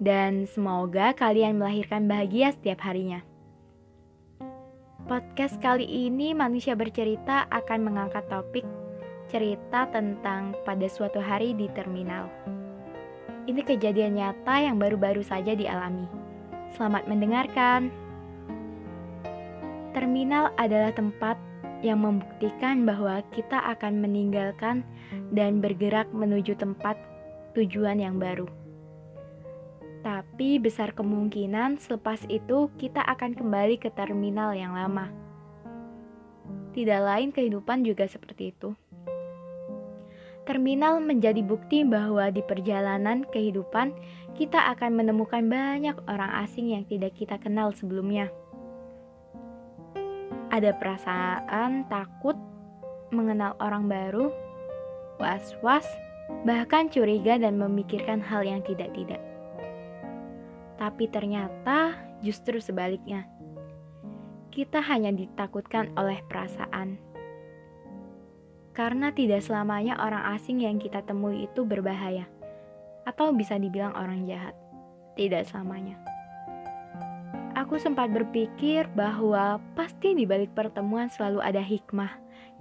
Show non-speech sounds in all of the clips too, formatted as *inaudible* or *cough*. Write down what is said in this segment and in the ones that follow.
Dan semoga kalian melahirkan bahagia setiap harinya. Podcast kali ini manusia bercerita akan mengangkat topik cerita tentang pada suatu hari di terminal. Ini kejadian nyata yang baru-baru saja dialami. Selamat mendengarkan. Terminal adalah tempat yang membuktikan bahwa kita akan meninggalkan dan bergerak menuju tempat tujuan yang baru. Tapi besar kemungkinan selepas itu kita akan kembali ke terminal yang lama. Tidak lain kehidupan juga seperti itu. Terminal menjadi bukti bahwa di perjalanan kehidupan kita akan menemukan banyak orang asing yang tidak kita kenal sebelumnya. Ada perasaan takut mengenal orang baru, was-was, bahkan curiga dan memikirkan hal yang tidak-tidak. Tapi ternyata justru sebaliknya. Kita hanya ditakutkan oleh perasaan. Karena tidak selamanya orang asing yang kita temui itu berbahaya. Atau bisa dibilang orang jahat. Tidak selamanya. Aku sempat berpikir bahwa pasti di balik pertemuan selalu ada hikmah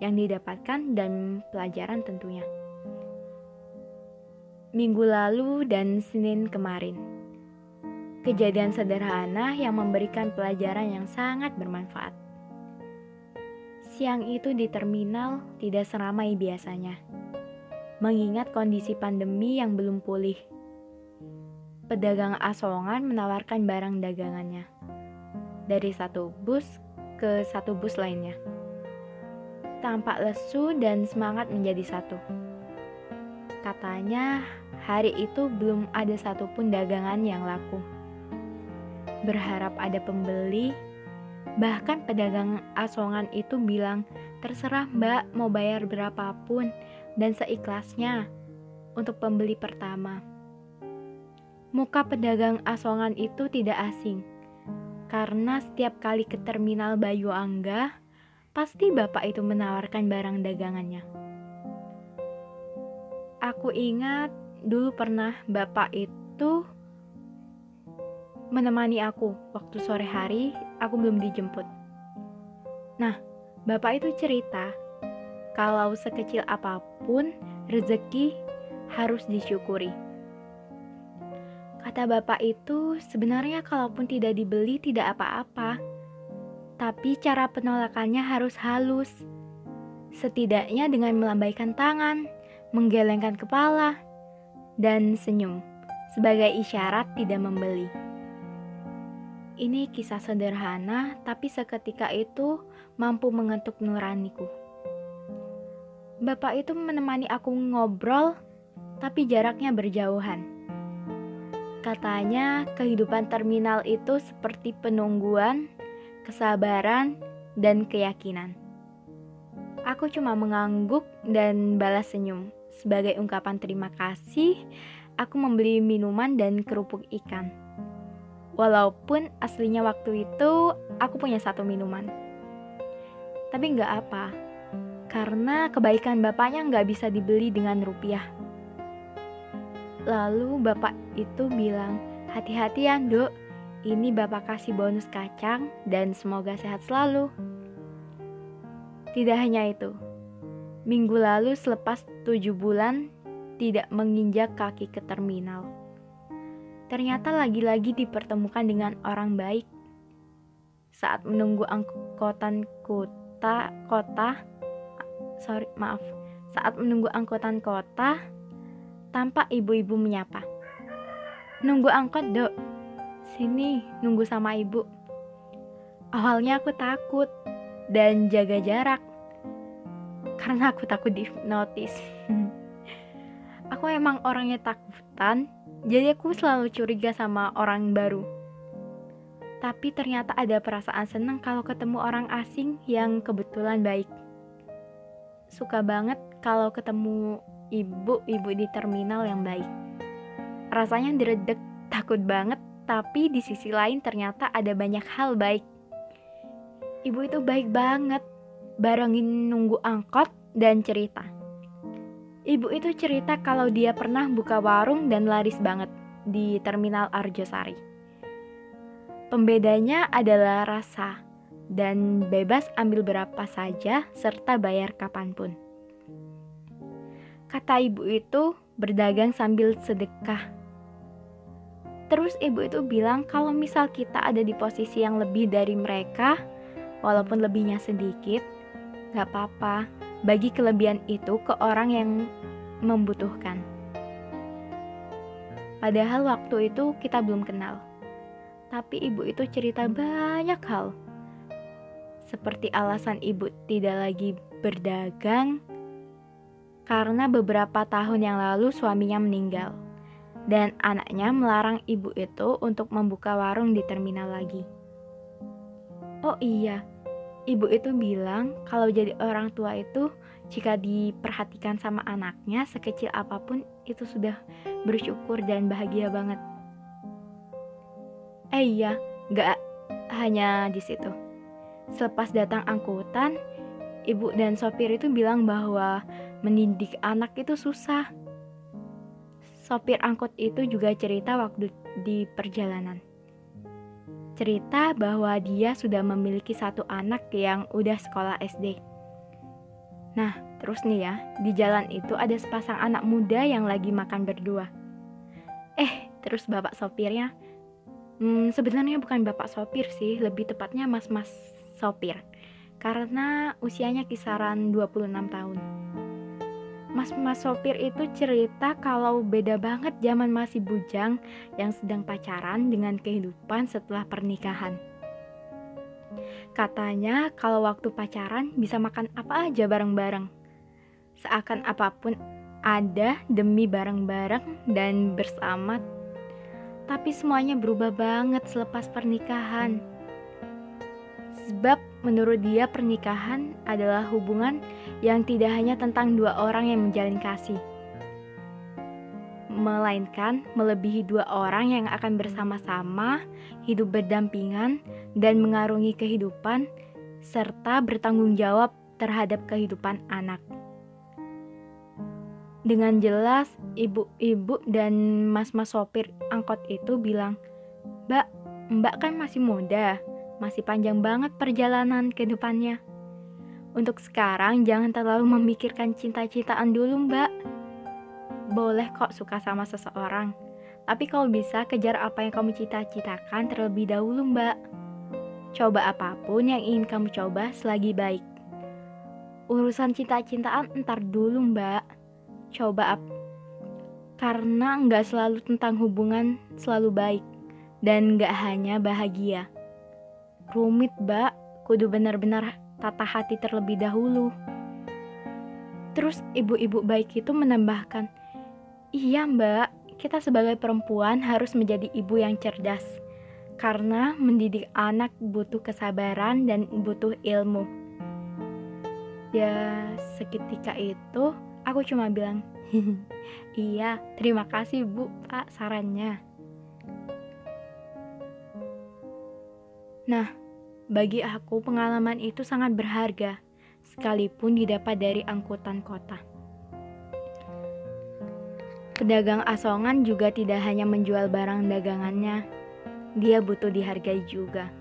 yang didapatkan dan pelajaran tentunya. Minggu lalu dan Senin kemarin Kejadian sederhana yang memberikan pelajaran yang sangat bermanfaat. Siang itu di terminal tidak seramai biasanya, mengingat kondisi pandemi yang belum pulih. Pedagang asongan menawarkan barang dagangannya dari satu bus ke satu bus lainnya. Tampak lesu dan semangat menjadi satu. Katanya, hari itu belum ada satupun dagangan yang laku berharap ada pembeli. Bahkan pedagang asongan itu bilang, terserah mbak mau bayar berapapun dan seikhlasnya untuk pembeli pertama. Muka pedagang asongan itu tidak asing, karena setiap kali ke terminal Bayu Angga, pasti bapak itu menawarkan barang dagangannya. Aku ingat dulu pernah bapak itu menemani aku waktu sore hari aku belum dijemput. Nah, bapak itu cerita kalau sekecil apa pun rezeki harus disyukuri. Kata bapak itu sebenarnya kalaupun tidak dibeli tidak apa-apa. Tapi cara penolakannya harus halus. Setidaknya dengan melambaikan tangan, menggelengkan kepala, dan senyum sebagai isyarat tidak membeli. Ini kisah sederhana, tapi seketika itu mampu mengetuk nuraniku. Bapak itu menemani aku ngobrol, tapi jaraknya berjauhan. Katanya, kehidupan terminal itu seperti penungguan, kesabaran, dan keyakinan. Aku cuma mengangguk dan balas senyum. Sebagai ungkapan terima kasih, aku membeli minuman dan kerupuk ikan. Walaupun aslinya waktu itu aku punya satu minuman. Tapi nggak apa, karena kebaikan bapaknya nggak bisa dibeli dengan rupiah. Lalu bapak itu bilang, hati-hati ya dok, ini bapak kasih bonus kacang dan semoga sehat selalu. Tidak hanya itu, minggu lalu selepas tujuh bulan tidak menginjak kaki ke terminal ternyata lagi-lagi dipertemukan dengan orang baik. Saat menunggu angkutan kota, kota, sorry maaf, saat menunggu angkutan kota, tampak ibu-ibu menyapa. Nunggu angkot dok, sini nunggu sama ibu. Awalnya aku takut dan jaga jarak karena aku takut di notice. *laughs* aku emang orangnya takutan, jadi aku selalu curiga sama orang baru. Tapi ternyata ada perasaan senang kalau ketemu orang asing yang kebetulan baik. Suka banget kalau ketemu ibu-ibu di terminal yang baik. Rasanya diredek, takut banget, tapi di sisi lain ternyata ada banyak hal baik. Ibu itu baik banget, barengin nunggu angkot dan cerita. Ibu itu cerita kalau dia pernah buka warung dan laris banget di terminal Arjosari. Pembedanya adalah rasa dan bebas ambil berapa saja serta bayar kapan pun. Kata ibu itu berdagang sambil sedekah. Terus ibu itu bilang kalau misal kita ada di posisi yang lebih dari mereka, walaupun lebihnya sedikit, gak apa-apa, bagi kelebihan itu ke orang yang membutuhkan. Padahal waktu itu kita belum kenal. Tapi ibu itu cerita banyak hal. Seperti alasan ibu tidak lagi berdagang karena beberapa tahun yang lalu suaminya meninggal dan anaknya melarang ibu itu untuk membuka warung di terminal lagi. Oh iya, ibu itu bilang kalau jadi orang tua itu jika diperhatikan sama anaknya sekecil apa pun itu sudah bersyukur dan bahagia banget. Eh iya, gak hanya di situ. Selepas datang angkutan, ibu dan sopir itu bilang bahwa mendidik anak itu susah. Sopir angkut itu juga cerita waktu di perjalanan cerita bahwa dia sudah memiliki satu anak yang udah sekolah SD. Nah, terus nih ya, di jalan itu ada sepasang anak muda yang lagi makan berdua. Eh, terus bapak sopirnya, hmm, sebenarnya bukan bapak sopir sih, lebih tepatnya mas-mas sopir. Karena usianya kisaran 26 tahun mas-mas sopir itu cerita kalau beda banget zaman masih bujang yang sedang pacaran dengan kehidupan setelah pernikahan. Katanya kalau waktu pacaran bisa makan apa aja bareng-bareng. Seakan apa pun ada demi bareng-bareng dan bersama. Tapi semuanya berubah banget selepas pernikahan. Sebab menurut dia pernikahan adalah hubungan yang tidak hanya tentang dua orang yang menjalin kasih, melainkan melebihi dua orang yang akan bersama-sama hidup berdampingan dan mengarungi kehidupan, serta bertanggung jawab terhadap kehidupan anak. Dengan jelas, ibu-ibu dan mas-mas sopir angkot itu bilang, "Mbak, Mbak kan masih muda, masih panjang banget perjalanan ke depannya." Untuk sekarang jangan terlalu memikirkan cinta-cintaan dulu mbak. Boleh kok suka sama seseorang Tapi kalau bisa kejar apa yang kamu cita-citakan terlebih dahulu mbak. Coba apa pun yang ingin kamu coba selagi baik. Urusan cinta-cintaan entar dulu mbak. Coba ap Karena nggak selalu tentang hubungan selalu baik Dan nggak hanya bahagia Rumit mbak Kudu benar-benar tata hati terlebih dahulu. Terus ibu-ibu baik itu menambahkan, "Iya, Mbak, kita sebagai perempuan harus menjadi ibu yang cerdas." Karena mendidik anak butuh kesabaran dan butuh ilmu. Ya, seketika itu aku cuma bilang, *laughs* "Iya, terima kasih, Bu, Pak, sarannya." Nah, bagi aku, pengalaman itu sangat berharga, sekalipun didapat dari angkutan kota. Pedagang asongan juga tidak hanya menjual barang dagangannya, dia butuh dihargai juga.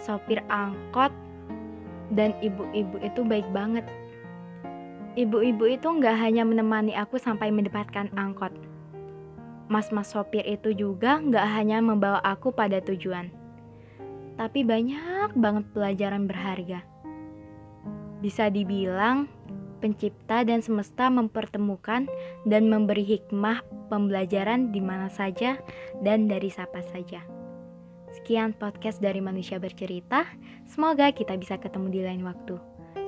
Sopir angkot dan ibu-ibu itu baik banget. Ibu-ibu itu nggak hanya menemani aku sampai mendapatkan angkot. mas-mas sopir itu juga nggak hanya membawa aku pada tujuan, tapi banyak banget pelajaran berharga. Bisa dibilang, pencipta dan semesta mempertemukan dan memberi hikmah pembelajaran di mana saja dan dari siapa saja. Sekian podcast dari Manusia Bercerita. Semoga kita bisa ketemu di lain waktu.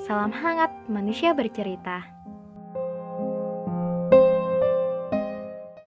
Salam hangat, manusia bercerita.